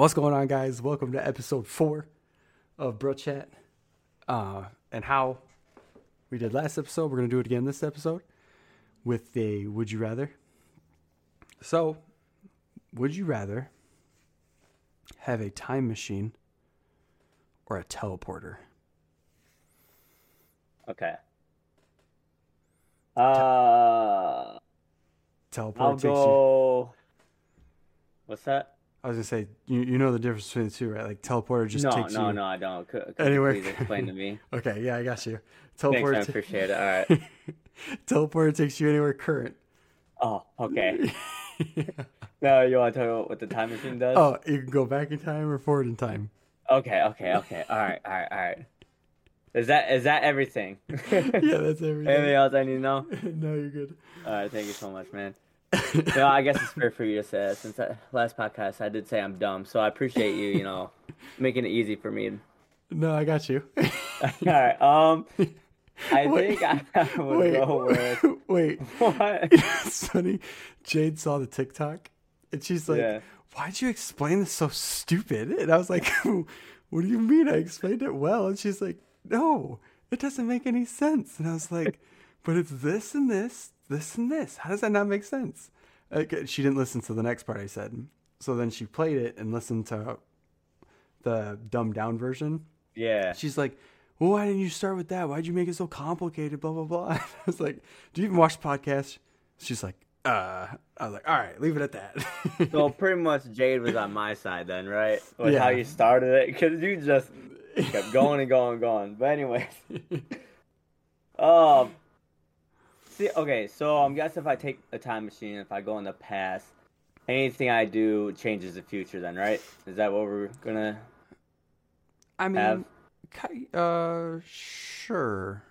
What's going on, guys? Welcome to episode four of Bruhh Chat. Uh, and how we did last episode, we're going to do it again this episode with a Would You Rather. So, would you rather have a time machine or a teleporter? Okay. Uh, Teleport I'll takes you. go. What's that? I was gonna say you you know the difference between the two, right? Like teleporter just no, takes no, you no, no, I don't. Could, could Anywhere. please explain to me? Okay, yeah, I got you. Thanks, Teleporter, I ta- appreciate it. All right. teleporter takes you anywhere current. Oh, okay. No, you want to talk about what the time machine does? Oh, you can go back in time or forward in time. Okay, okay, okay. All right, all right, all right. Is that is that everything? Yeah, that's everything. Anything else I need to know? no, you're good. All right, thank you so much, man. No, I guess it's fair for you to say that since I, last podcast I did say I'm dumb, so I appreciate you, you know, making it easy for me. No, I got you. All right, um, I Wait. think I would wait, go with wait. what? it's funny. Jade saw the TikTok, and she's like, Yeah. "Why'd you explain this so stupid?" And I was like, "What do you mean? I explained it well." And she's like, "No, it doesn't make any sense." And I was like, "But it's this and this, this and this. How does that not make sense?" Okay, she didn't listen to the next part I said, so then she played it and listened to the dumbed down version. Yeah. She's like, well, why didn't you start with that? Why'd you make it so complicated? Blah, blah, blah. I was like, do you even watch the podcast? She's like, uh, I was like, all right, leave it at that. So pretty much Jade was on my side then, right? With Yeah. how you started it, because you just kept going and going and going. But anyways, um, see, okay, so I'm guessing if I take a time machine, if I go in the past, anything I do changes the future. Then, right? Is that what we're gonna? I mean, Have- uh, sure.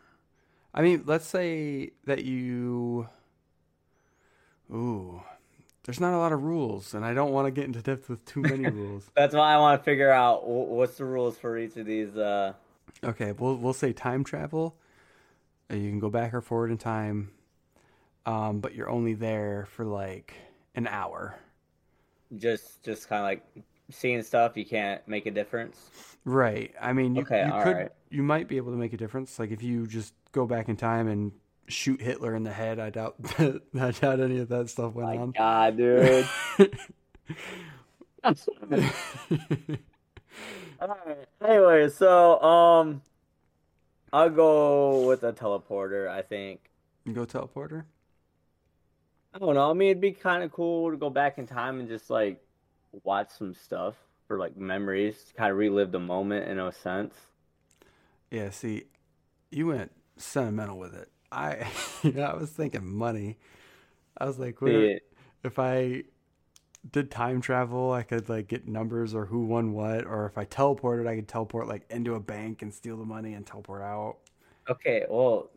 I mean, let's say that you, ooh, there's not a lot of rules, and I don't want to get into depth with too many rules. That's why I want to figure out what's the rules for each of these. Uh, Okay, we'll we'll say time travel. Uh, You can go back or forward in time, um, but you're only there for like an hour. just, just kind of like seeing stuff. You can't make a difference. Right. I mean, you, Okay, you could right. you might be able to make a difference. Like if you just go back in time and shoot Hitler in the head, I doubt I doubt any of that stuff went on. My on. God, dude. Alright, Anyway, so um, I'll go with a teleporter. I think. You go teleporter. I don't know. I mean, it'd be kind of cool to go back in time and just like watch some stuff for like memories, kind of relive the moment in a sense. Yeah. See, you went sentimental with it. I I was thinking money. I was like, if I did time travel, I could like get numbers or who won what, or if I teleported, I could teleport like into a bank and steal the money and teleport out. Okay, well,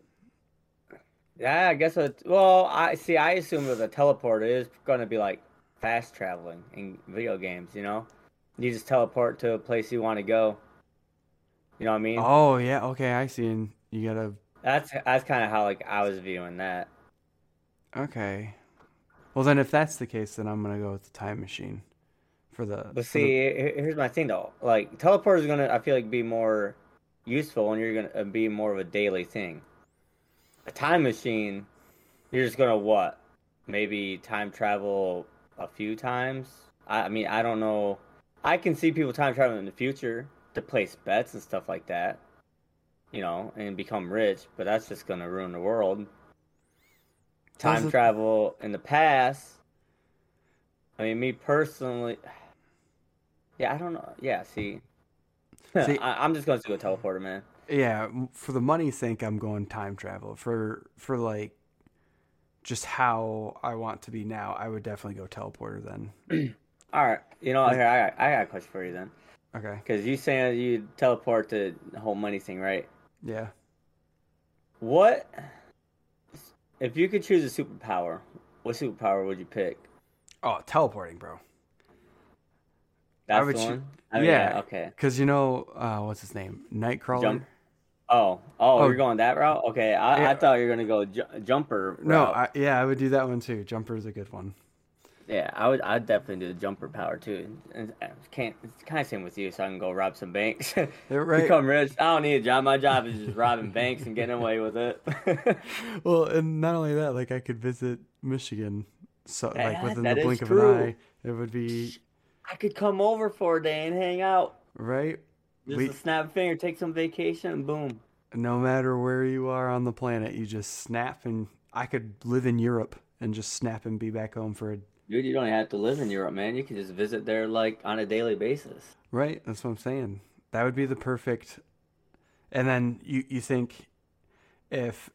yeah, I guess. It, well, I see. I assume that the teleporter is going to be like fast traveling in video games. You know, you just teleport to a place you want to go. You know what I mean? Oh yeah, okay, I see. And you gotta That's that's kind of how like I was viewing that. okay. Well then, if that's the case, then I'm gonna go with the time machine for the. But for the- see, here's my thing though. Like teleporter is gonna, I feel like, be more useful, and you're gonna uh, be more of a daily thing. A time machine, you're just gonna what? Maybe time travel a few times. I, I mean, I don't know. I can see people time traveling in the future to place bets and stuff like that. You know, and become rich, but that's just gonna ruin the world. Time travel in the past. I mean, me personally, yeah, I don't know. Yeah, see, See- I, I'm just to do a teleporter, man. Yeah, for the money sake, I'm going time travel. For for like, just how I want to be now, I would definitely go teleporter then. All right, you know, here I got, I got a question for you then, Okay. because you saying you teleport to the whole money thing, right? Yeah. What if you could choose a superpower? What superpower would you pick? Oh, teleporting, bro. That's would the one. I mean, yeah. yeah. Okay. Cause you know, uh, what's his name? Nightcrawler. Jump. Oh, oh, Oh. you're going that route? Okay, I, Yeah. I thought you were gonna go ju- jumper. No. I, yeah, I would do that one too. Jumper is a good one. Yeah, I would. I'd definitely do the jumper power too. And I can't. It's kind of same with you, so I can go rob some banks. Right. Become rich. I don't need a job. My job is just robbing banks and getting away with it. Well, and not only that, like I could visit Michigan, so like within the blink of an eye, it would be I could come over for a day and hang out. right. Just We- a snap a finger, take some vacation, and boom. No matter where you are on the planet, you just snap, and I could live in Europe and just snap and be back home for a Dude, you don't have to live in Europe, man. You can just visit there like on a daily basis. Right, that's what I'm saying. That would be the perfect. And then you you think if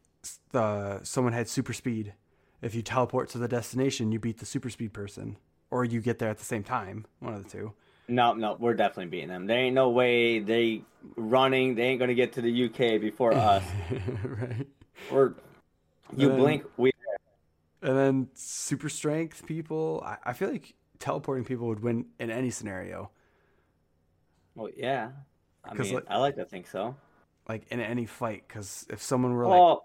the someone had super speed, if you teleport to the destination, you beat the super speed person, or you get there at the same time. One of the two. No, no, we're definitely beating them. There ain't no way they running. They ain't gonna get to the UK before us. right. We're you then- blink, we And then super strength people. I, I feel like teleporting people would win in any scenario. well, yeah. I mean, like- I like to think so. Like in any fight, because if someone were like,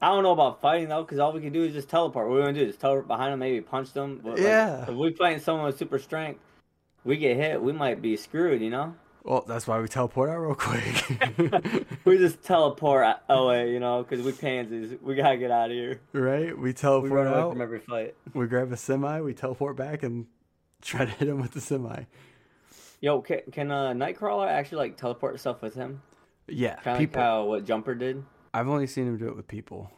I don't know about fighting though, because all we can do is just teleport. What we gonna do? Just teleport behind them, maybe punch them. But, like, Yeah. if we fighting someone with super strength, we get hit, we might be screwed. You know. well, that's why we teleport out real quick. We just teleport away, you know, because we pansies. We gotta get out of here. right? We We teleport run away out. from every fight. we grab a semi, we teleport back, and try to hit him with the semi. Yo, can, can uh, Nightcrawler actually like teleport itself with him? Yeah, Kind of like how what Jumper did. I've only seen him do it with people.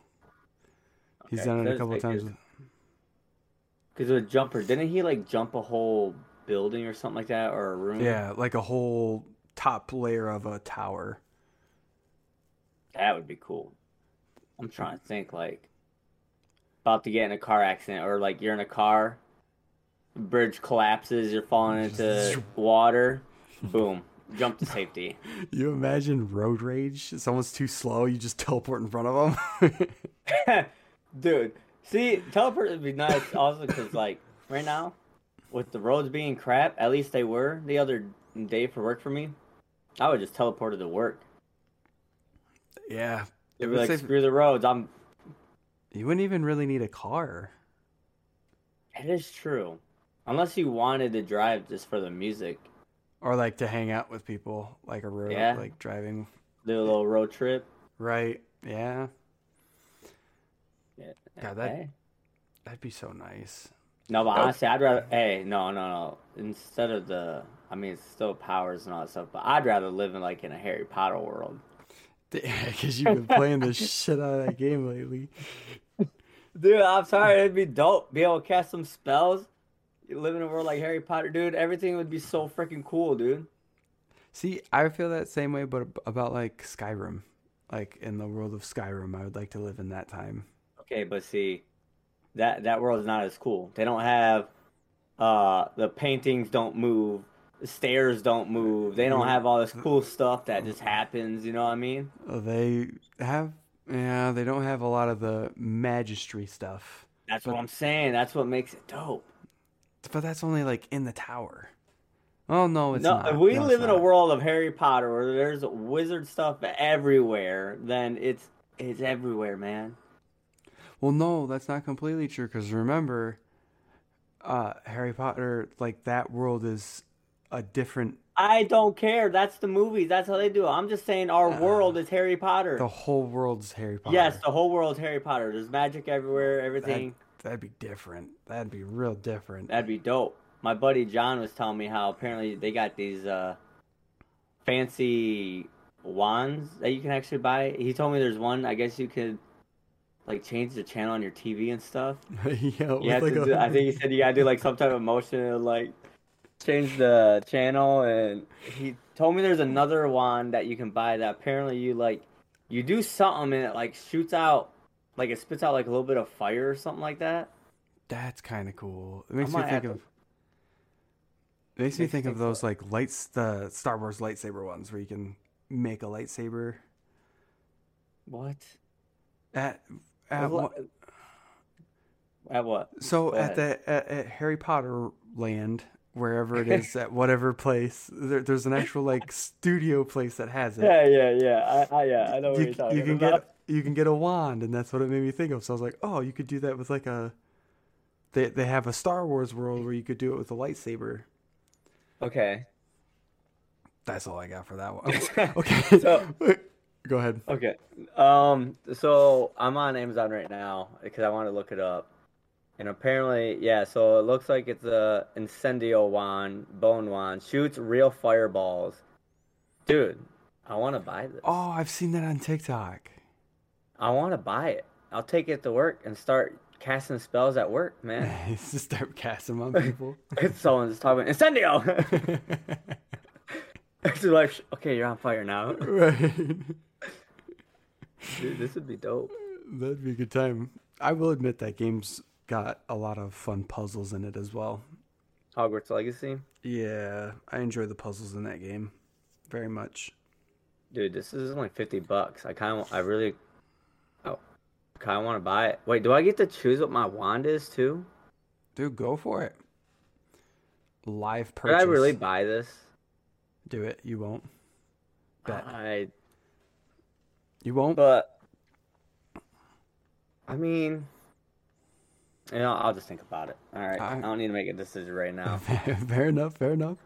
He's Okay, done it a couple of times. his- With, Because with Jumper, didn't he like jump a whole building or something like that, or a room? yeah, like a whole top layer of a tower. that would be cool. I'm trying to think like about to get in a car accident, or like you're in a car, bridge collapses, you're falling into water, boom, jump to safety. You imagine road rage? Someone's too slow, you just teleport in front of them. Dude, see, teleport would be nice also because, like, right now, with the roads being crap, at least they were the other day for work for me, I would just teleport to work. yeah, It'd it like, save- screw the roads. I'm. you wouldn't even really need a car. It is true. Unless you wanted to drive just for the music, Or like to hang out with people, like a road, Yeah. like driving. do a little road trip. Right? Yeah, Yeah, Yeah, that- Hey. that'd be so nice. No, but Nope. honestly, I'd rather. Hey, no, no, no. Instead of the, I mean, it's still powers and all that stuff, but I'd rather live in like in a Harry Potter world. Because you've been playing the shit out of that game lately. Dude, I'm sorry, it'd be dope. Be able to cast some spells. You live in a world like Harry Potter, dude. Everything would be so freaking cool, dude. See, I feel that same way, but about like Skyrim. Like in the world of Skyrim, I would like to live in that time. Okay, but see, that that world is not as cool. They don't have uh the paintings don't move, the stairs don't move. They don't have all this cool stuff that just happens. You know what I mean? Uh, They have, yeah, they don't have a lot of the magistry stuff, That's But- what I'm saying. That's what makes it dope. but that's only like in the tower. Oh no, it's no, not. if we No, live in a world of Harry Potter where there's wizard stuff everywhere, then it's it's everywhere, man. Well, no, that's not completely true. Because remember, uh, Harry Potter, like that world is a different. I don't care. That's the movies. That's how they do it. I'm just saying our Uh, world is Harry Potter. The whole world's Harry Potter. Yes, the whole world's Harry Potter. There's magic everywhere, everything. that'd be different. That'd be real different. That'd be dope. My buddy John was telling me how apparently they got these uh, fancy wands that you can actually buy. He told me there's one. I guess you could like change the channel on your TV and stuff. yeah, with You have like to a- do, I think he said you gotta do like some type of motion and like change the channel. And he told me there's another wand that you can buy that apparently you like you do something and it like shoots out like it spits out like a little bit of fire or something like that. That's kind of cool. It makes me think of. It makes me Makes think of those like lights, the Star Wars lightsaber ones, where you can make a lightsaber. What? At, at What- what, At what? so at the at, at Harry Potter land, wherever it is, at whatever place, there, there's an actual like studio place that has it. Yeah, yeah, yeah. I, I yeah, I know what you, you're talking you can about. get you can get a wand, and that's what it made me think of. So I was like, oh, you could do that with like a They they have a Star Wars world where you could do it with a lightsaber. Okay. That's all I got for that one. okay. So- Go ahead. Okay. Um. So I'm on Amazon right now because I want to look it up, and apparently, yeah. So it looks like it's a incendio wand, bone wand, shoots real fireballs. Dude, I want to buy this. Oh, I've seen that on TikTok. I want to buy it. I'll take it to work and start casting spells at work, man. Just start casting 'em on people. Someone's talking incendio. it's like, okay, you're on fire now. right. Dude, this would be dope. That'd be a good time. I will admit that game's got a lot of fun puzzles in it as well. Hogwarts Legacy. Yeah, I enjoy the puzzles in that game very much. Dude, this is only fifty bucks. I kind of, I really, oh, kind of want to buy it. Wait, do I get to choose what my wand is too? Dude, go for it. Live Did purchase. I really buy this? do it? You won't. Bet. I, You won't. but, I mean, you know, I'll just think about it. All right, I I- don't need to make a decision right now. fair enough. Fair enough.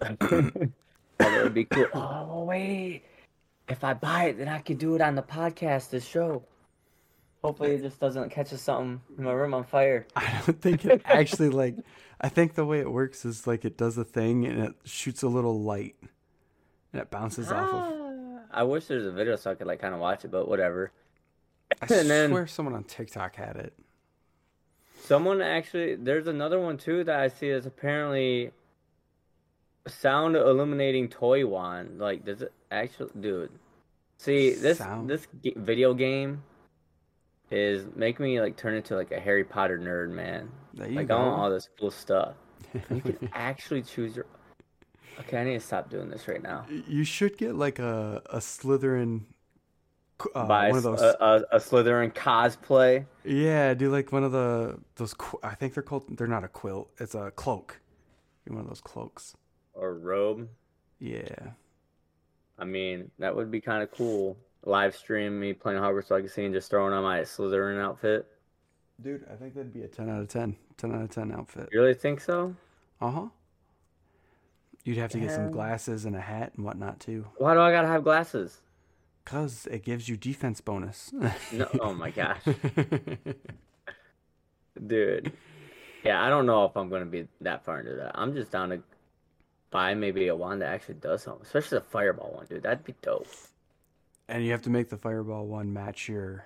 Although it'd be cool. Oh wait, if I buy it, then I can do it on the podcast, the show. Hopefully, it just doesn't catch us something in my room on fire. I don't think it actually like. I think the way it works is like it does a thing and it shoots a little light, and it bounces off of. Ah. I wish there was a video so I could like kind of watch it, but whatever. I and then- swear someone on TikTok had it. Someone actually, there's another one too that I see is apparently sound illuminating toy wand. Like, does it actually, dude? See, this Sound? this g- video game is making me like turn into like a Harry Potter nerd, man. Like, go. I want all this cool stuff. You can actually choose your. Okay, I need to stop doing this right now. You should get like a a Slytherin. Uh, Buy one of those. a, a, a Slytherin cosplay. yeah, do like one of the those. I think they're called. They're not a quilt. It's a cloak. One of those cloaks. or robe. Yeah. I mean, that would be kind of cool. Live stream me playing Hogwarts Legacy and just throwing on my Slytherin outfit. Dude, I think that'd be a 10 out of 10. 10 out of 10 outfit. You really think so? Uh huh. You'd have to get some um, glasses and a hat and whatnot too. Why do I gotta have glasses? Because it gives you defense bonus. No, oh my gosh, dude. Yeah, I don't know if I'm gonna be that far into that. I'm just down to buy maybe a wand that actually does something, especially the fireball one, dude. That'd be dope. and you have to make the fireball one match your.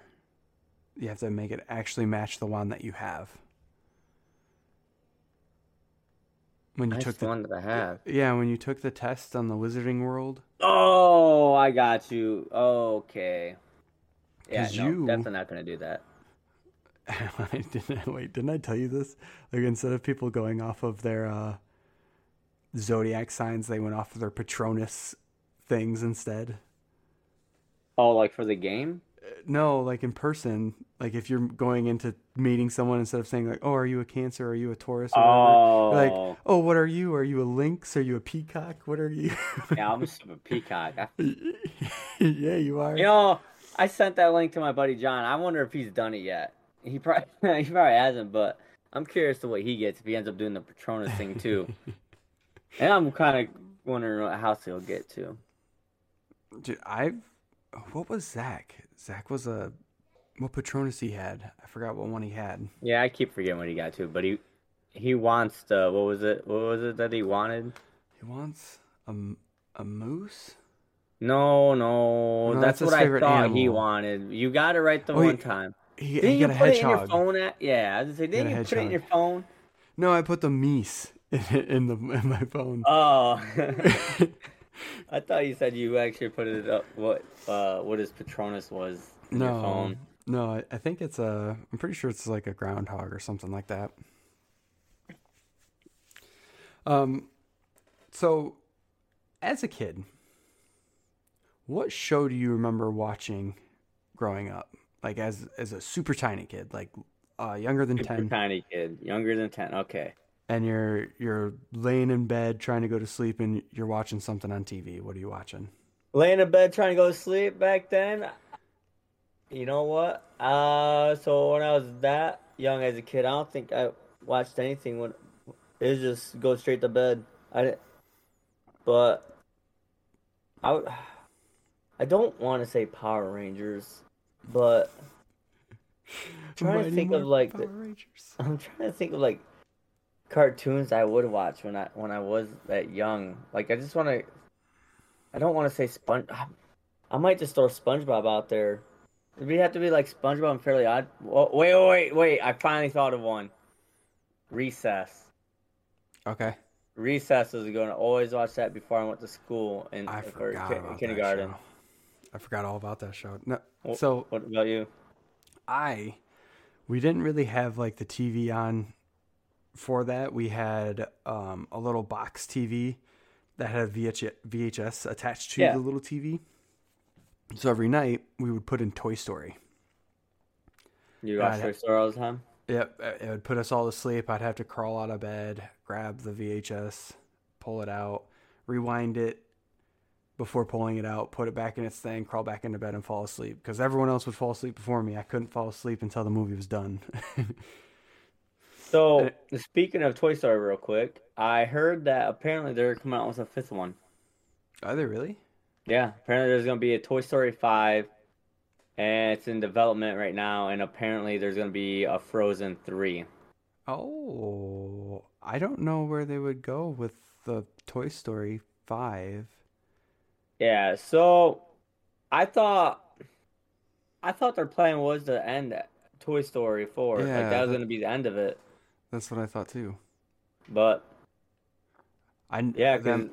You have to make it actually match the one that you have. When you That's took the one that I have. yeah, when you took the test on the Wizarding World, Oh, I got you. Okay. Yeah, no, you- definitely not gonna do that. I didn't wait. Didn't I tell you this? Like instead of people going off of their uh, zodiac signs, they went off of their Patronus things instead. Oh, like for the game? No, like in person, like if you're going into meeting someone instead of saying like, "Oh, are you a Cancer? Are you a Taurus?" Or Oh, whatever, like, "Oh, what are you? Are you a Lynx? Are you a Peacock? What are you?" yeah, I'm just a peacock. Yeah, you are. you know, I sent that link to my buddy John. I wonder if he's done it yet. He probably he probably hasn't, but I'm curious to what he gets if he ends up doing the Patronus thing too. and I'm kind of wondering what house he'll get to. Dude, I've. What was Zach? Zach was a. What Patronus he had? I forgot what one he had. Yeah, I keep forgetting what he got to, but he he wants the what was it? What was it that he wanted? He wants a a moose. No, no, No, that's, that's what I thought he wanted. You got it right the Oh, one he- time. He, Didn't he you got a put it in your phone? At, yeah, I was say, didn't you put it in your phone? No, I put the meese in, in the in my phone. Oh, I thought you said you actually put it up. What uh, what his Patronus was in your no, phone? no, I, I think it's a. I'm pretty sure it's like a groundhog or something like that. Um, so as a kid, what show do you remember watching growing up? Like as as a super tiny kid, like uh, younger than Super ten, tiny kid, younger than ten. Okay. And you're you're laying in bed trying to go to sleep, and you're watching something on TV. What are you watching? Laying in bed trying to go to sleep back then. You know what? Uh, so when I was that young as a kid, I don't think I watched anything when it was just go straight to bed. I didn't, but I I don't want to say Power Rangers, but I'm trying to think of like Power the, Rangers. I'm trying to think of like cartoons I would watch when I when I was that young. Like I just want to. I don't want to say Sponge. I might just throw SpongeBob out there. We have to be like SpongeBob and Fairly Odd. Wait, wait, wait, wait! I finally thought of one. Recess. Okay. Recess was going to always watch that before I went to school and I or forgot ki- kindergarten. I forgot all about that show. No, so What about you? I, we didn't really have like the TV on for that. We had um, a little box TV that had a VH- VHS attached to Yeah. the little TV. So every night we would put in Toy Story. You watch Toy Story all the time? Yep, uh, it would put us all to sleep. I'd have to crawl out of bed, grab the VHS, pull it out, rewind it before pulling it out, put it back in its thing, crawl back into bed and fall asleep. Because everyone else would fall asleep before me. I couldn't fall asleep until the movie was done. So uh, speaking of Toy Story, real quick, I heard that apparently they're coming out with a fifth one. Are they really? Yeah, apparently there's gonna be a Toy Story five, and it's in development right now. And apparently there's gonna be a Frozen three. Oh, I don't know where they would go with the Toy Story 5. Yeah, so I thought, I thought their plan was to end Toy Story four. Yeah, like that was that- gonna be the end of it. That's what I thought too. But I yeah, them,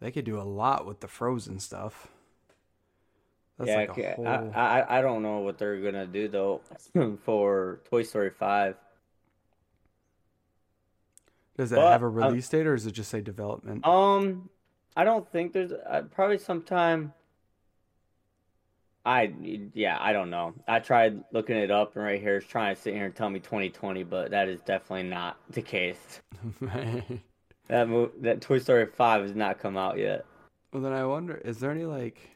they could do a lot with the Frozen stuff. That's yeah, like a whole. I, I I don't know what they're gonna do though for Toy Story five. Does it but, have a um, release date or is it just say development? Um, I don't think there's uh, probably sometime. I yeah, I don't know. I tried looking it up, and right here it's trying to sit here and tell me 2020, but that is definitely not the case. That mo- that Toy Story five has not come out yet. well, then I wonder, is there any like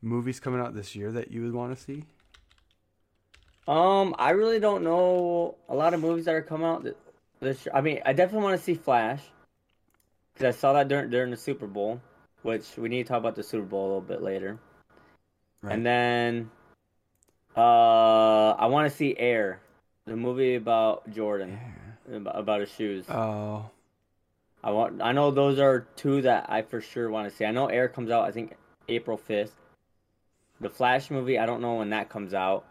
movies coming out this year that you would want to see? Um, I really don't know a lot of movies that are coming out th- this. year. I mean, I definitely want to see Flash because I saw that during during the Super Bowl, which we need to talk about the Super Bowl a little bit later. Right. And then, uh, I want to see Air, the movie about Jordan, Yeah. about, his shoes. Oh, I want. I know those are two that I for sure want to see. I know Air comes out. I think April fifth. The Flash movie. I don't know when that comes out.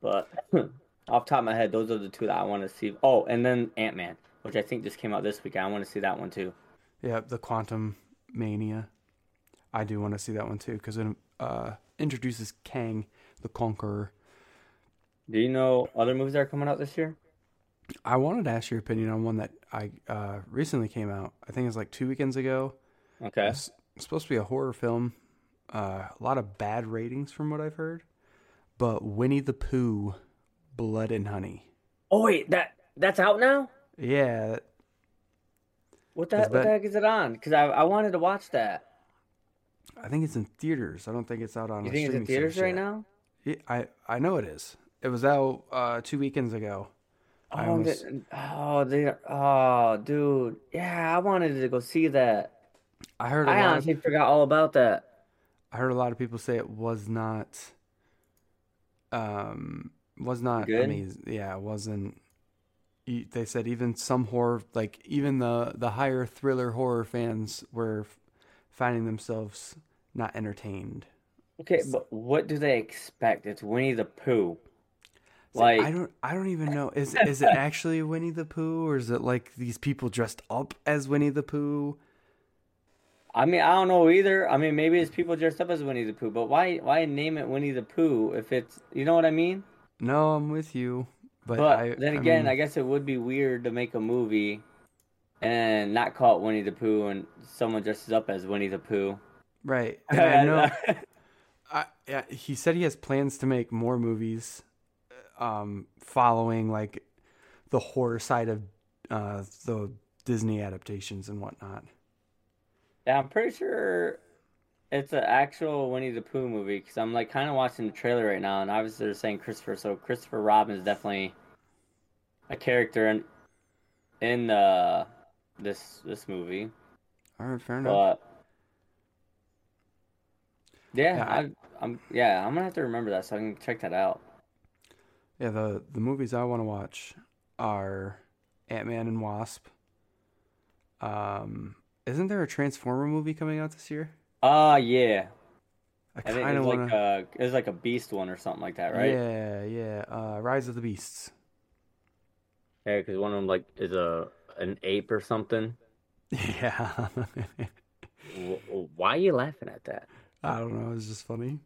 But off the top of my head, those are the two that I want to see. Oh, and then Ant Man, which I think just came out this week. I want to see that one too. yeah, the Quantum Mania. I do want to see that one too because it uh, introduces Kang, the Conqueror. Do you know other movies that are coming out this year? I wanted to ask your opinion on one that I uh, recently came out. I think it was like two weekends ago. Okay. It's supposed to be a horror film. Uh, a lot of bad ratings from what I've heard. But Winnie the Pooh, Blood and Honey. Oh wait, that that's out now. Yeah, What the, what the heck is it on? Because I, I wanted to watch that. I think it's in theaters. I don't think it's out on. You think it's in theaters right yet. now? Yeah, I I know it is. It was out uh, two weekends ago. I Oh, almost- they, oh, they, oh, dude, yeah, I wanted to go see that. I heard a I lot. Of, honestly forgot all about that. I heard a lot of people say it was not. Um, was not Good? amazing. Yeah, it wasn't. They said even some horror, like even the the higher thriller horror fans, were finding themselves not entertained. Okay, but what do they expect? It's Winnie the Pooh. Like, I don't, I don't even know. Is is it actually Winnie the Pooh, or is it like these people dressed up as Winnie the Pooh? I mean, I don't know either. I mean, maybe it's people dressed up as Winnie the Pooh, but why, why name it Winnie the Pooh if it's, you know what I mean? No, I'm with you, but, But I, then I again, mean, I guess it would be weird to make a movie and not call it Winnie the Pooh and someone dresses up as Winnie the Pooh. Right. And I know. I, yeah, he said he has plans to make more movies, um, following like the horror side of uh, the Disney adaptations and whatnot. Yeah, I'm pretty sure it's an actual Winnie the Pooh movie because I'm like kind of watching the trailer right now, and obviously they're saying Christopher. So Christopher Robin is definitely a character in in uh, this this movie. All right, fair enough. But yeah, Yeah, I- I'm yeah I'm gonna have to remember that so I can check that out. Yeah, the the movies I want to watch are Ant Man and Wasp. Um, isn't there a Transformer movie coming out this year? Ah, yeah. I kind of want like a it was like a Beast one or something like that, right? Yeah, yeah. Uh, Rise of the Beasts. Yeah, because one of them like is a an ape or something. Yeah. Why are you laughing at that? I don't know. It's just funny.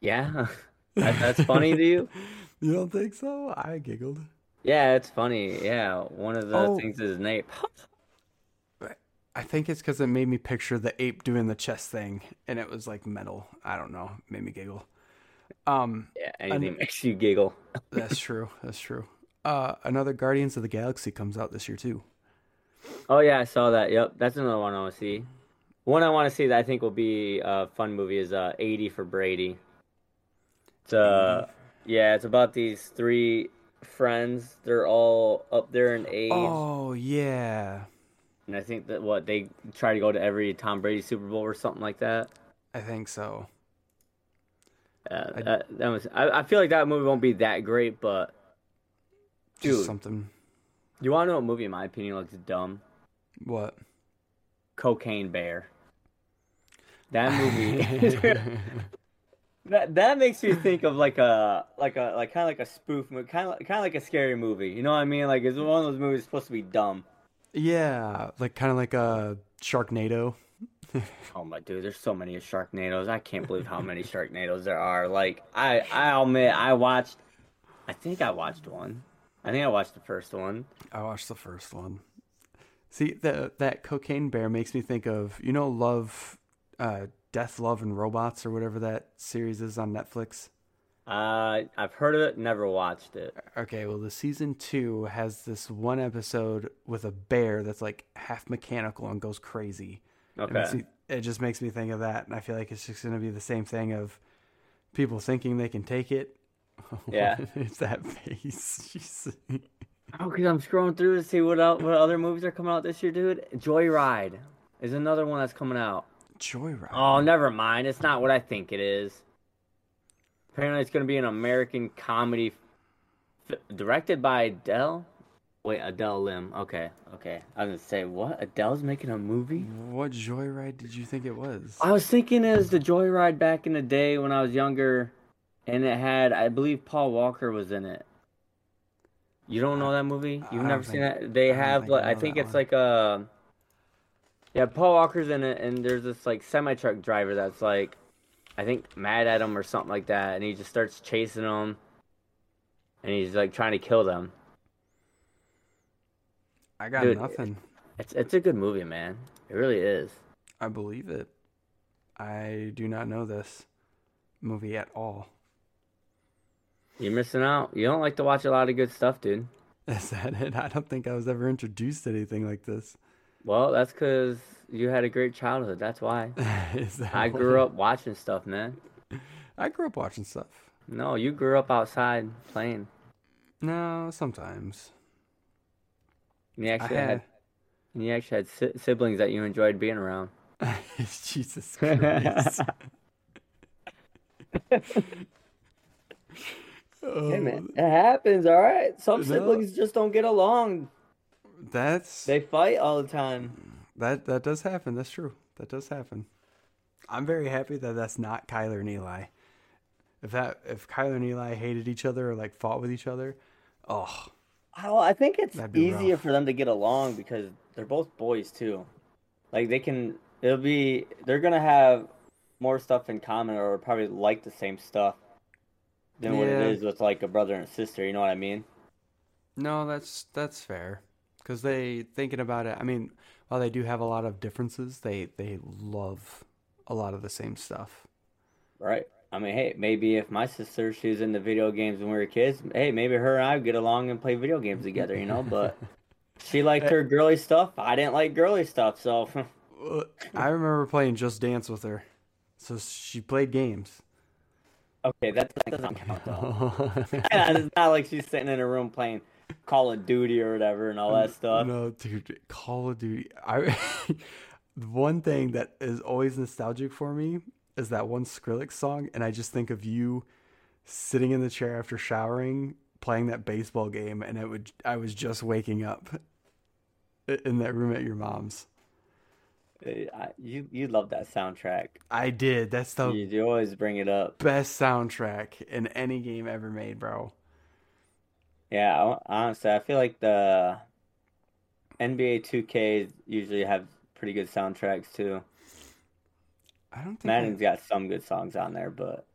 Yeah, that, that's funny to you. You don't think so? I giggled. Yeah, it's funny. Yeah, one of the Oh. things is an ape. I think it's because it made me picture the ape doing the chest thing, and it was like metal. I don't know. Made me giggle. Um, Yeah, anything makes you giggle. that's true. That's true. Uh, another Guardians of the Galaxy comes out this year too. Oh yeah, I saw that. Yep, that's another one I want to see. One I want to see that I think will be a fun movie is uh, 80 for Brady. It's uh, yeah, it's about these three friends. They're all up there in age, Oh yeah, and I think that what they try to go to every Tom Brady Super Bowl or something like that. I think so. Uh, I- that, that was. I, I feel like that movie won't be that great, but Dude. something. you want to know what movie, in my opinion, looks dumb? What? Cocaine Bear. That movie. That that makes me think of like a like a like kind of like a spoof movie, kind of kind of like a scary movie. You know what I mean? Like it's one of those movies supposed to be dumb. yeah, like kind of like a Sharknado. Oh my dude, there's so many Sharknadoes. I can't believe how many Sharknadoes there are. Like I I'll admit I watched. I think I watched one. I think I watched the first one. I watched the first one. See that that cocaine bear makes me think of you know Love, uh, Death, Love, and Robots or whatever that series is on Netflix. Uh, I've heard of it, never watched it. Okay, well the season two has this one episode with a bear that's like half mechanical and goes crazy. It, makes me, it just makes me think of that, and I feel like it's just gonna be the same thing of people thinking they can take it. Yeah. it's that face. Oh, because I'm scrolling through to see what what other movies are coming out this year, dude. Joyride is another one that's coming out. Joyride. Oh, never mind. It's not what I think it is. Apparently, it's going to be an American comedy f- directed by Adele. Wait, Adele Lim. Okay, okay. I was going to say, what? Adele's making a movie? What Joyride did you think it was? I was thinking it was the Joyride back in the day when I was younger, and it had, I believe, Paul Walker was in it. You don't know that movie? You've never seen think- that? They have, I like, I think it's one. like a. Yeah, Paul Walker's in it, and there's this like semi truck driver that's like, I think mad at him or something like that, and he just starts chasing them, and he's like trying to kill them. I got Dude, nothing. It's it's a good movie, man. It really is. I believe it. I do not know this movie at all. You're missing out. You don't like to watch a lot of good stuff, dude. Is that it? I don't think I was ever introduced to anything like this. Well, that's because you had a great childhood. That's why. Is that I what- grew up watching stuff, man. I grew up watching stuff. No, you grew up outside playing. No, sometimes. You I actually had, had. you actually had si- siblings that you enjoyed being around. Jesus Christ. Oh, Hey man, oh. it happens. All right, some No. siblings just don't get along. That's They fight all the time. that. That does happen. That's true. That does happen. I'm very happy that that's not Kyler and Eli. If that if Kyler and Eli hated each other or like fought with each other, oh, Well, I think it's easier rough. for them to get along because they're both boys too. Like they can, it'll be they're gonna have more stuff in common or probably like the same stuff than what it is with like a brother and sister. You know what I mean? No, that's that's fair. Because they thinking about it. I mean, while they do have a lot of differences, they they love a lot of the same stuff. Right. I mean, hey, maybe if my sister she was into video games when we were kids, hey, maybe her and I would get along and play video games together, you know. But she liked her girly stuff. I didn't like girly stuff, so I remember playing Just Dance with her. So she played games. Okay, that, that doesn't count though. it's not like she's sitting in a room playing Call of Duty or whatever and all that stuff. No, dude, Call of Duty. I one thing that is always nostalgic for me is that one Skrillex song, and I just think of you sitting in the chair after showering, playing that baseball game, and it would I was just waking up in that room at your mom's. Eh, I, you you love that soundtrack. I did. That's the you, you always bring it up. best soundtrack in any game ever made, bro. Yeah, honestly, I feel like the NBA 2K usually have pretty good soundtracks too. I don't think Madden's got some good songs on there, but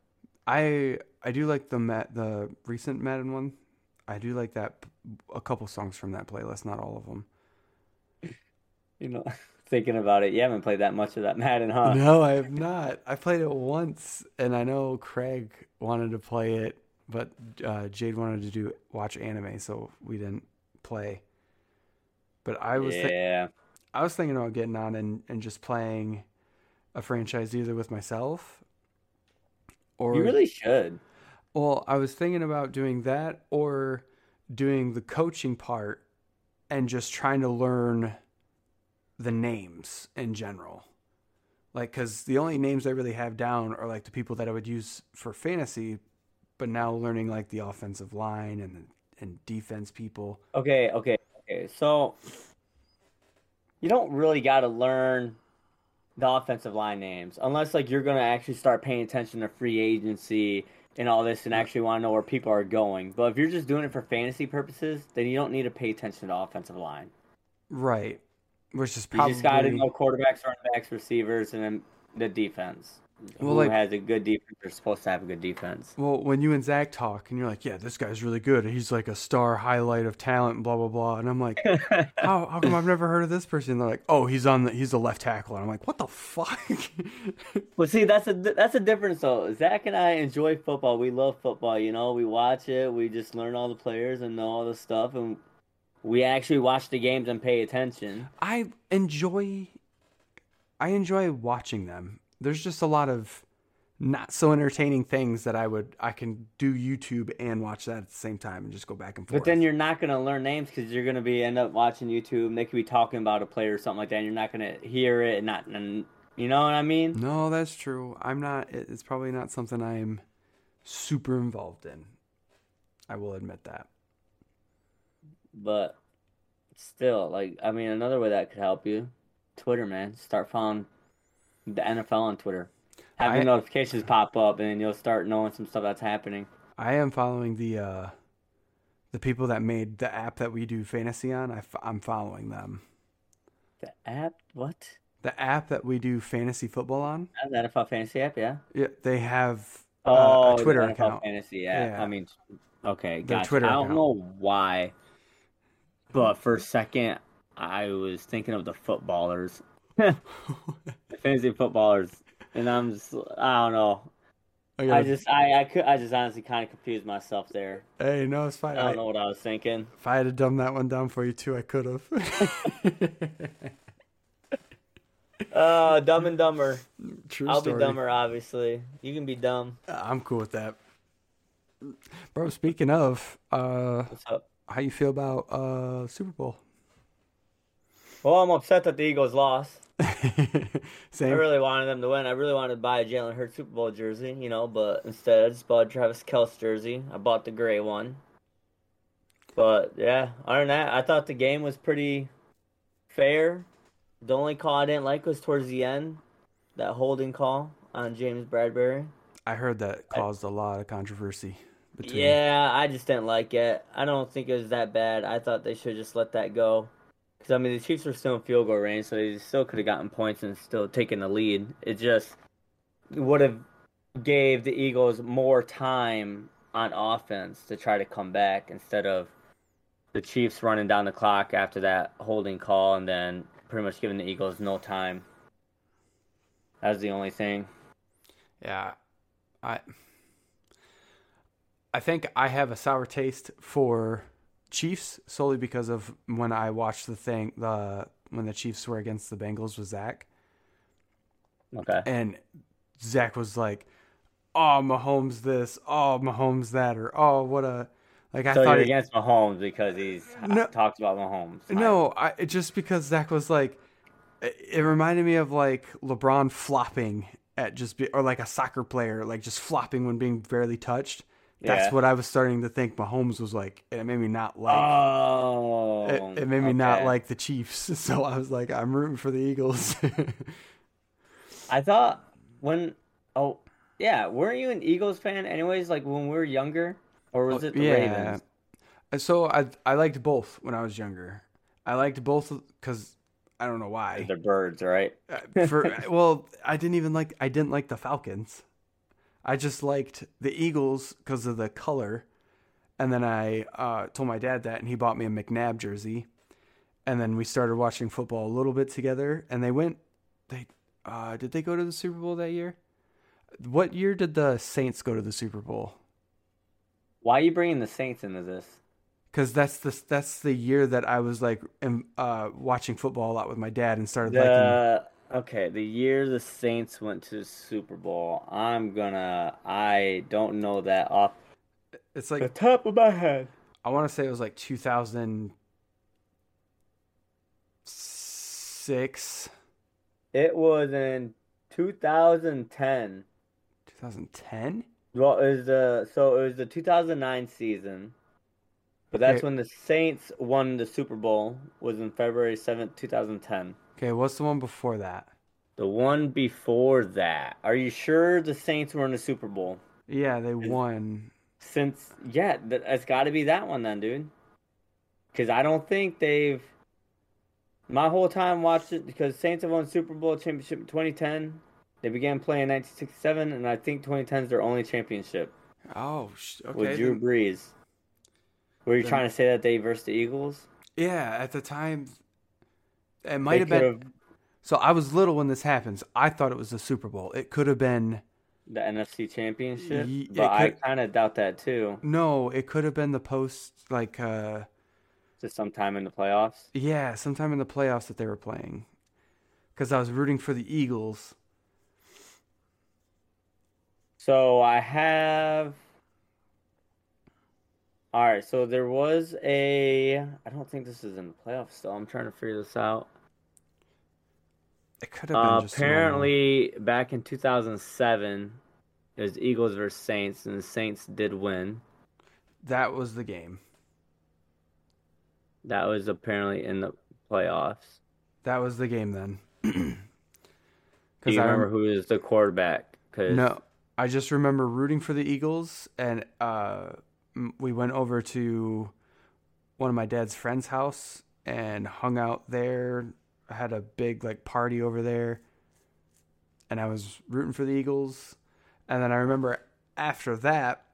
I I do like the Mad, the recent Madden one. I do like that a couple songs from that playlist, not all of them. you know, thinking about it, you haven't played that much of that Madden, huh? No, I have not. I played it once, and I know Craig wanted to play it, but uh, Jade wanted to do watch anime, so we didn't play. But I was yeah, I was thinking about getting on and, and just playing a franchise either with myself or you really should. well, I was thinking about doing that or doing the coaching part and just trying to learn the names in general. Like, because the only names I really have down are like the people that I would use for fantasy, but now learning like the offensive line and and defense people. Okay, okay, okay. So you don't really got to learn the offensive line names unless like you're gonna actually start paying attention to free agency and all this and actually want to know where people are going. But if you're just doing it for fantasy purposes, then you don't need to pay attention to offensive line. Right. Which is You probably just got to know quarterbacks, running backs, receivers, and then the defense. Well, Who like- has a good defense? They're supposed to have a good defense. Well, when you and Zach talk and you're like, yeah, this guy's really good. He's like a star highlight of talent, blah blah blah. And I'm like, how how come I've never heard of this person? And they're like, oh, he's on the he's the left tackle. And I'm like, what the fuck? Well, see, that's a that's a difference though. Zach and I enjoy football. We love football. You know, we watch it. We just learn all the players and know all the stuff, and we actually watch the games and pay attention. I enjoy I enjoy watching them. There's just a lot of not so entertaining things that I would I can do YouTube and watch that at the same time and just go back and forth. But then you're not gonna learn names because you're gonna be end up watching YouTube. and They could be talking about a player or something like that, and you're not gonna hear it and not, and you know what I mean? no, that's true. I'm not. It's probably not something I'm super involved in. I will admit that. But still, like, I mean, another way that could help you, Twitter, man. Start following the NFL on Twitter. Have I- the notifications pop up, and then you'll start knowing some stuff that's happening. I am following the uh, the people that made the app that we do fantasy on. I, am following them. The app? What? The app that we do fantasy football on. Uh, The NFL fantasy app, yeah. Yeah, they have uh, Oh, a Twitter NFL account. fantasy app. Yeah. I mean, okay, gotcha. Twitter I don't account. know why, but for a second, I was thinking of the footballers, the fantasy footballers, and I'm just, I don't know. I I just, I, I could, I just honestly kind of confused myself there. hey, no, it's fine. I I, don't know what I was thinking. if I had to dumb that one down for you too, I could have. Uh, Dumb and Dumber. True I'll story. be dumber, obviously. You can be dumb. I'm cool with that. Bro, speaking of, uh, What's up? How you feel about uh Super Bowl? Well, I'm upset that the Eagles lost. Same. I really wanted them to win. I really wanted to buy a Jalen Hurts Super Bowl jersey, you know, but instead I just bought a Travis Kelce jersey. I bought the gray one. But yeah, other than that, I thought the game was pretty fair. The only call I didn't like was towards the end, that holding call on James Bradberry. I heard that caused a lot of controversy between. Yeah, I just didn't like it. I don't think it was that bad. I thought they should just let that go. Because, I mean, the Chiefs were still in field goal range, so they still could have gotten points and still taken the lead. It just would have gave the Eagles more time on offense to try to come back instead of the Chiefs running down the clock after that holding call and then pretty much giving the Eagles no time. That was the only thing. Yeah, I I think I have a sour taste for Chiefs solely because of when I watched the thing the when the Chiefs were against the Bengals with Zach Okay. and Zach was like, "Oh, Mahomes this, oh, Mahomes that," or "Oh, what a." Like I so thought you're he- against Mahomes because he's No. talks about Mahomes. No, I just because Zach was like, it, it reminded me of like LeBron flopping at just be, or like a soccer player like just flopping when being barely touched. That's Yeah. what I was starting to think Mahomes was like. and It made me not like. Oh, it, it made me not like the Chiefs, so I was like, I'm rooting for the Eagles. I thought when oh yeah, weren't you an Eagles fan anyways? Like when we were younger, or was it the Ravens? So I I liked both when I was younger. I liked both because I don't know why. They're birds, right? Uh, for well, I didn't even like I didn't like the Falcons. I just liked the Eagles because of the color, and then I uh, told my dad that, and he bought me a McNabb jersey, and then we started watching football a little bit together. And they went, they uh, did they go to the Super Bowl that year? What year did the Saints go to the Super Bowl? Why are you bringing the Saints into this? Because that's the that's the year that I was like um, uh, watching football a lot with my dad and started liking. The okay, the year the Saints went to the Super Bowl, I'm gonna I don't know that off It's like the top of my head. I want to say it was like 2006. It was in 2010. 2010? Well, it was the so it was the 2009 season, but that's Okay. when the Saints won the Super Bowl. Was in February 7th, 2010. Okay, what's the one before that? The one before that. Are you sure the Saints were in the Super Bowl? Yeah, they won. Since yeah, th- it's got to be that one then, dude. Because I don't think they've. My whole time watched it because Saints have won Super Bowl championship in 2010. They began playing in 1967, and I think 2010 is their only championship Oh, sh- okay. with Drew Brees. Were you then- trying to say that they versus the Eagles? yeah, at the time, it might have been. could've- So I was little when this happens. I thought it was the Super Bowl. It could have been. the NFC Championship, Ye- it but I kind of doubt that too. No, it could have been the post, like, uh, Just sometime in the playoffs. yeah, sometime in the playoffs that they were playing. Because I was rooting for the Eagles. So I have. All right, so there was a. I don't think this is in the playoffs still. I'm trying to figure this out. It could have been Uh, just. a normal- apparently, back in 2007, it was Eagles versus Saints, and the Saints did win. that was the game. That was apparently in the playoffs. That was the game then. Do you I remember rem- who is the quarterback? 'Cause- No, I just remember rooting for the Eagles, and uh, we went over to one of my dad's friend's house and hung out there. I had a big like party over there, and I was rooting for the Eagles. And then I remember after that,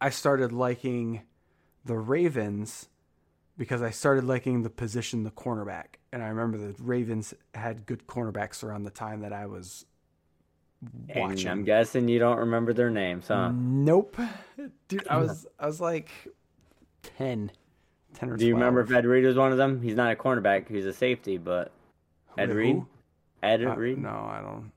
I started liking the Ravens because I started liking the position, the cornerback. And I remember the Ravens had good cornerbacks around the time that I was watching. I'm guessing you don't remember their names, huh? Nope. Dude, I was I was like 10. 10 or Do you remember if Ed Reed was one of them? He's not a cornerback; he's a safety. But Ed Wait, Reed, who? Ed Uh, Reed. no, I don't.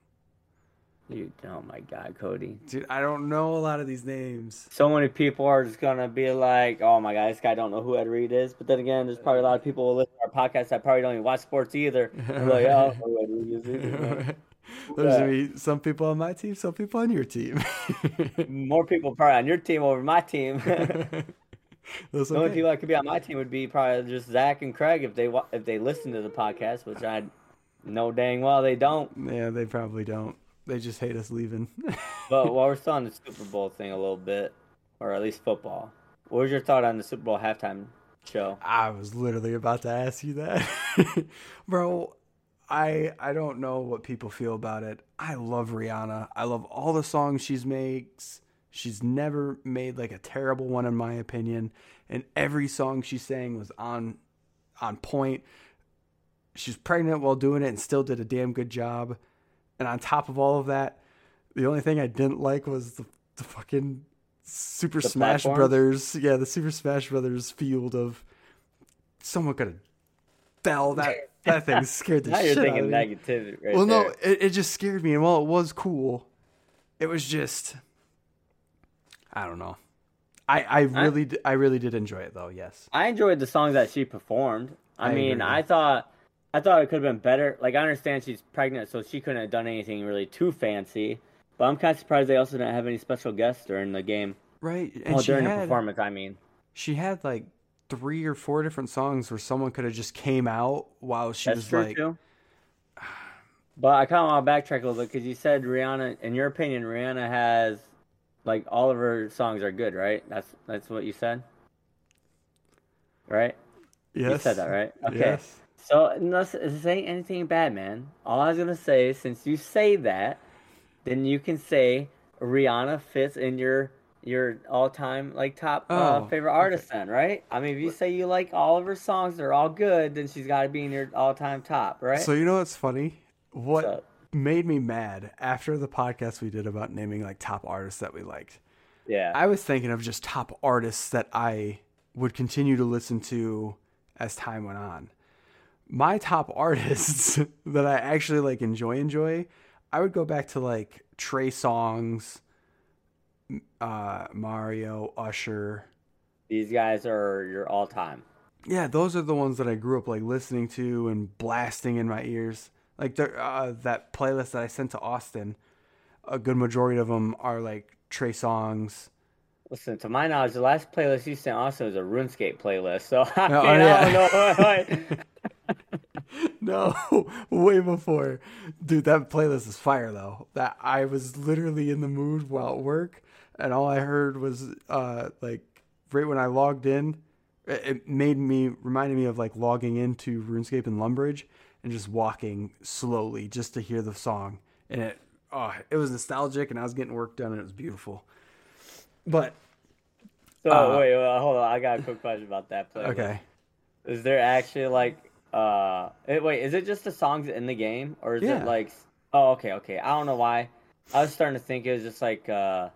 You, oh my God, Cody! Dude, I don't know a lot of these names. So many people are just gonna be like, "Oh my God, this guy don't know who Ed Reed is." But then again, there's probably a lot of people who listen to our podcast that probably don't even watch sports either. They're like, "Oh, I don't know who Ed Reed is." either, man." There's Yeah. gonna be some people on my team, some people on your team. More people probably on your team over my team. That's The only okay. people that could be on my team would be probably just Zach and Craig if they if they listen to the podcast, which I know dang well they don't. Yeah, they probably don't. They just hate us leaving. But while we're still on the Super Bowl thing a little bit, or at least football, what was your thought on the Super Bowl halftime show? I was literally about to ask you that. Bro, I I don't know what people feel about it. I love Rihanna. I love all the songs she's makes. She's never made like a terrible one in my opinion. And every song she sang was on on point. She's pregnant while doing it and still did a damn good job. And on top of all of that, the only thing I didn't like was the, the fucking Super The Smash platforms? Brothers. Yeah, the Super Smash Brothers field of someone could have fell. That that thing scared the now shit you're out of thinking me. negativity. Right well, no, it, it just scared me. And while it was cool, it was just, I don't know. I I really d- I really did enjoy it though. Yes. I enjoyed the songs that she performed. I, I mean, agree. I thought I thought it could have been better. Like I understand she's pregnant, so she couldn't have done anything really too fancy. But I'm kind of surprised they also didn't have any special guests during the game. Right. And well, during the performance, I mean. she had like three or four different songs where someone could have just came out while she That's was true like too. But I kind of want to backtrack a little bit because you said Rihanna. In your opinion, Rihanna has like all of her songs are good, right? That's that's what you said, right? yes. You said that, right? Okay. Yes. So unless this ain't anything bad, man. All I was gonna say is since you say that, then you can say Rihanna fits in your your all time like top uh, Oh, favorite artist then, right? I mean, if you say you like all of her songs, they're all good, then she's got to be in your all time top, right? So you know what's funny? What So- made me mad after the podcast we did about naming like top artists that we liked. yeah, I was thinking of just top artists that I would continue to listen to as time went on. My top artists that I actually like enjoy enjoy, I would go back to like Trey Songz, uh, Mario, Usher. these guys are your all time. Yeah, those are the ones that I grew up like listening to and blasting in my ears. Like uh, that playlist that I sent to Austin, a good majority of them are like Trey Songz. Listen, to my knowledge, the last playlist you sent also was a RuneScape playlist. So I, Oh, mean, yeah. I don't know. What, No, way before. Dude, that playlist is fire though. That I was literally in the mood while at work and all I heard was uh like right when I logged in, it- made me reminded me of like logging into RuneScape and Lumbridge and just walking slowly just to hear the song. And it oh, it was nostalgic and I was getting work done and it was beautiful. But so Uh, wait, well, hold on. I got a quick question about that playlist. okay. Is there actually like uh wait, is it just the songs in the game or is Yeah. it like Oh, okay, okay. I don't know why. I was starting to think it was just like uh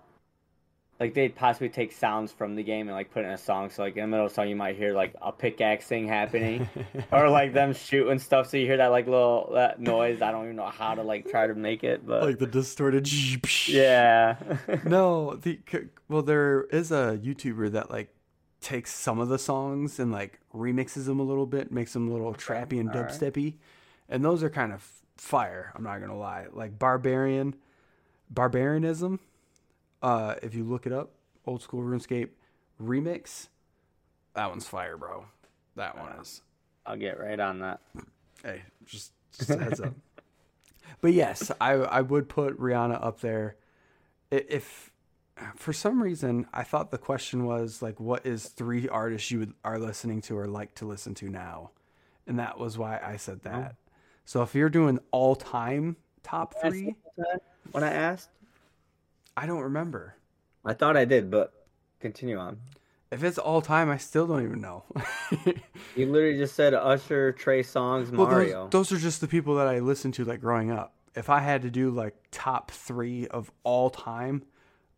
like they'd possibly take sounds from the game and like put it in a song. So like in the middle of a song you might hear like a pickaxe thing happening. or like them shooting stuff so you hear that like little that noise. I don't even know how to like try to make it, but like the distorted yeah. no, the well, there is a YouTuber that like takes some of the songs and like remixes them a little bit, makes them a little trappy and dubsteppy, and those are kind of fire. I'm not gonna lie, like Barbarian, Barbarianism. Uh, if you look it up, old school RuneScape remix, that one's fire, bro. That one is. I'll get right on that. Hey, just just a heads up. But yes, I I would put Rihanna up there. If for some reason I thought the question was like, what is three artists you would, are listening to or like to listen to now, and that was why I said that. So if you're doing all time top three, When I asked? I don't remember. I thought I did, but continue on. If it's all time, I still don't even know. You literally just said Usher, Trey Songz, Well, Mario. those, those are just the people that I listened to like growing up. If I had to do like top three of all time,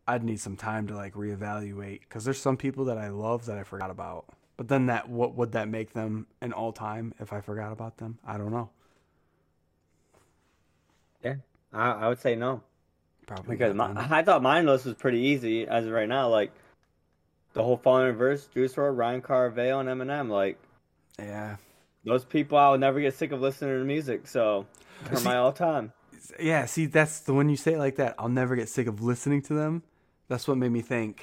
I'd need some time to like reevaluate because there's some people that I love that I forgot about. But then that what would that make them an all time if I forgot about them? I don't know. Yeah, I, I would say no Probably because my. I thought mine list was pretty easy as of right now. Like the whole Fallen Reverse, Juice WRLD, Ryan Caraveo, and Eminem. Like yeah, those people, I would never get sick of listening to music. So they're my all time. yeah. See, that's the when you say it like that, I'll never get sick of listening to them. That's what made me think.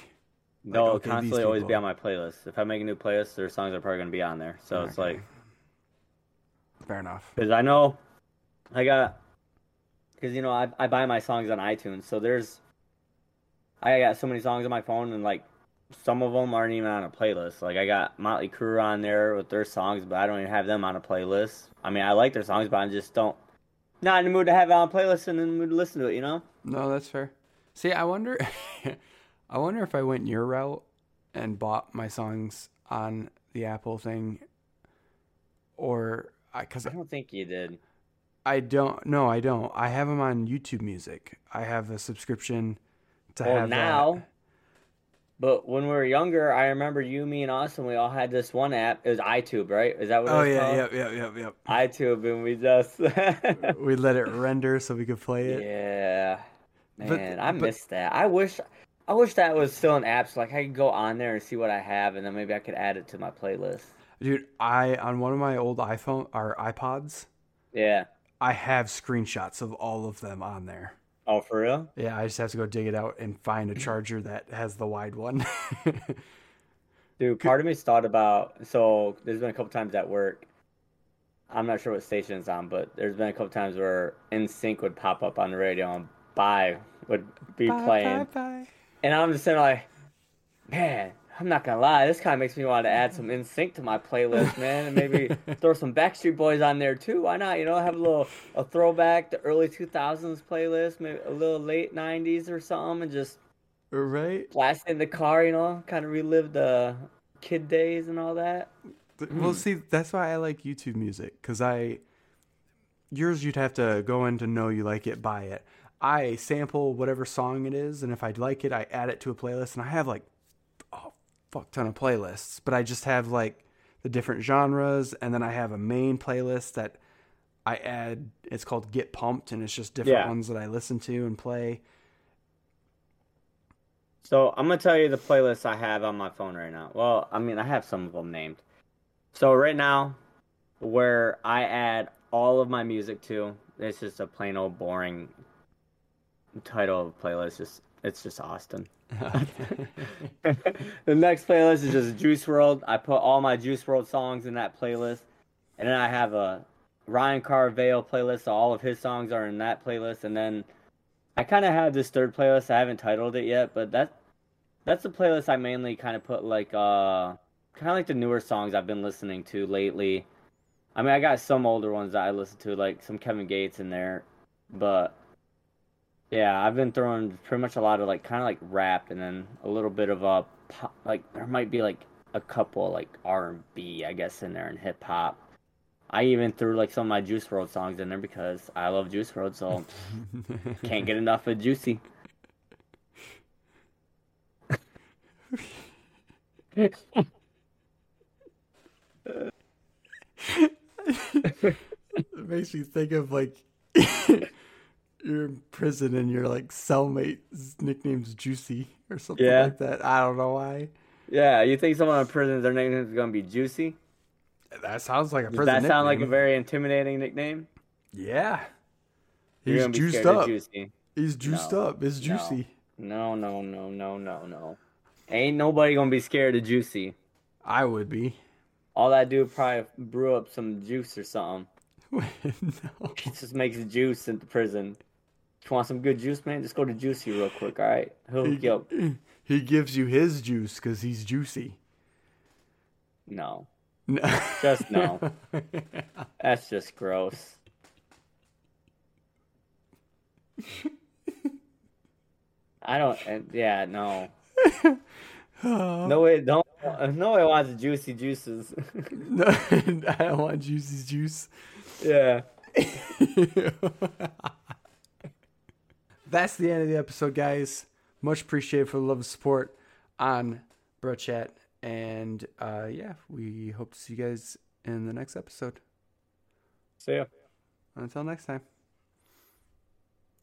like, They'll okay, constantly always be on my playlist. If I make a new playlist, their songs are probably gonna be on there. So it's like Fair enough. because I know I got because you know I I buy my songs on iTunes, so there's I got so many songs on my phone and like some of them aren't even on a playlist. Like I got Motley Crue on there with their songs, but I don't even have them on a playlist. I mean, I like their songs, but I just don't not in the mood to have it on a playlist and in the mood to listen to it. You know? No, that's fair. See, I wonder, I wonder if I went your route and bought my songs on the Apple thing, or because I don't think you did. I don't. No, I don't. I have them on YouTube Music. I have a subscription to Well, have now that. But when we were younger, I remember you, me, and Austin. we all had this one app. It was iTube, right? Is that what? Oh it was Oh yeah, called? yep, yep, yep, yep. iTube, and we just We let it render so we could play it. yeah, But- man, I but- missed that. I wish, I wish that was still an app, so like I could go on there and see what I have, and then maybe I could add it to my playlist. Dude, I on one of my old iPhone or iPods, Yeah. I have screenshots of all of them on there. Oh, for real? Yeah, I just have to go dig it out and find a charger that has the wide one. Dude, part of me's thought about. So there's been a couple times at work. I'm not sure what station it's on, but there's been a couple times where NSYNC would pop up on the radio and Bye would be Bye, playing. bye, bye. And I'm just sitting like, man, I'm not gonna lie, this kind of makes me want to add some NSYNC to my playlist, man, and maybe throw some Backstreet Boys on there too. Why not? You know, have a little a throwback, the early 2000s playlist, maybe a little late 90s or something, and just Right? blast in the car. You know, kind of relive the kid days and all that. Th-. Well, see, that's why I like YouTube music because I yours you'd have to go in to know you like it, buy it. I sample whatever song it is, and if I like it, I add it to a playlist, and I have like fuck ton of playlists. But I just have like the different genres, and then I have a main playlist that I add. It's called Get Pumped, and it's just different Yeah. ones that I listen to and play. So I'm gonna tell you the playlist I have on my phone right now. Well, I mean, I have some of them named. So right now, where I add all of my music to, it's just a plain old boring title of playlist. Just it's just Austin. the next playlist is just Juice WRLD. I put all my Juice WRLD songs in that playlist, and then I have a Ryan Caraveo playlist. So all of his songs are in that playlist, and then I kind of have this third playlist. I haven't titled it yet, but that that's the playlist I mainly kind of put like uh kind of like the newer songs I've been listening to lately. I mean, I got some older ones that I listen to, like some Kevin Gates in there, but yeah, I've been throwing pretty much a lot of like kind of like rap and then a little bit of uh, a pop, like there might be like a couple like R and B, I guess, in there and hip hop. I even threw like some of my Juice WRLD songs in there because I love Juice WRLD, so can't get enough of Juicy. It makes me think of like you're in prison and your like cellmate's nickname's Juicy or something Yeah. like that. I don't know why. Yeah, you think someone in prison their nickname is gonna be Juicy? That sounds like a Does prison that sound like a very intimidating nickname? yeah. He's juiced up. Juicy. He's juiced No. up. It's juicy. No, no, no, no, no, no. Ain't nobody gonna be scared of Juicy. I would be. All that dude probably brew up some juice or something. no. He just makes juice in the prison. You want some good juice, man, just go to Juicy real quick, all right? He'll you up. He gives you his juice because he's juicy. No, No. just no. That's just gross. I don't. and- Yeah, no. No way. Don't. No way wants juicy juices. No, I don't want Juicy's juice. yeah. That's the end of the episode, guys. Much appreciated for the love and support on Bruhh Chat. And uh, yeah, we hope to see you guys in the next episode. See ya. Until next time.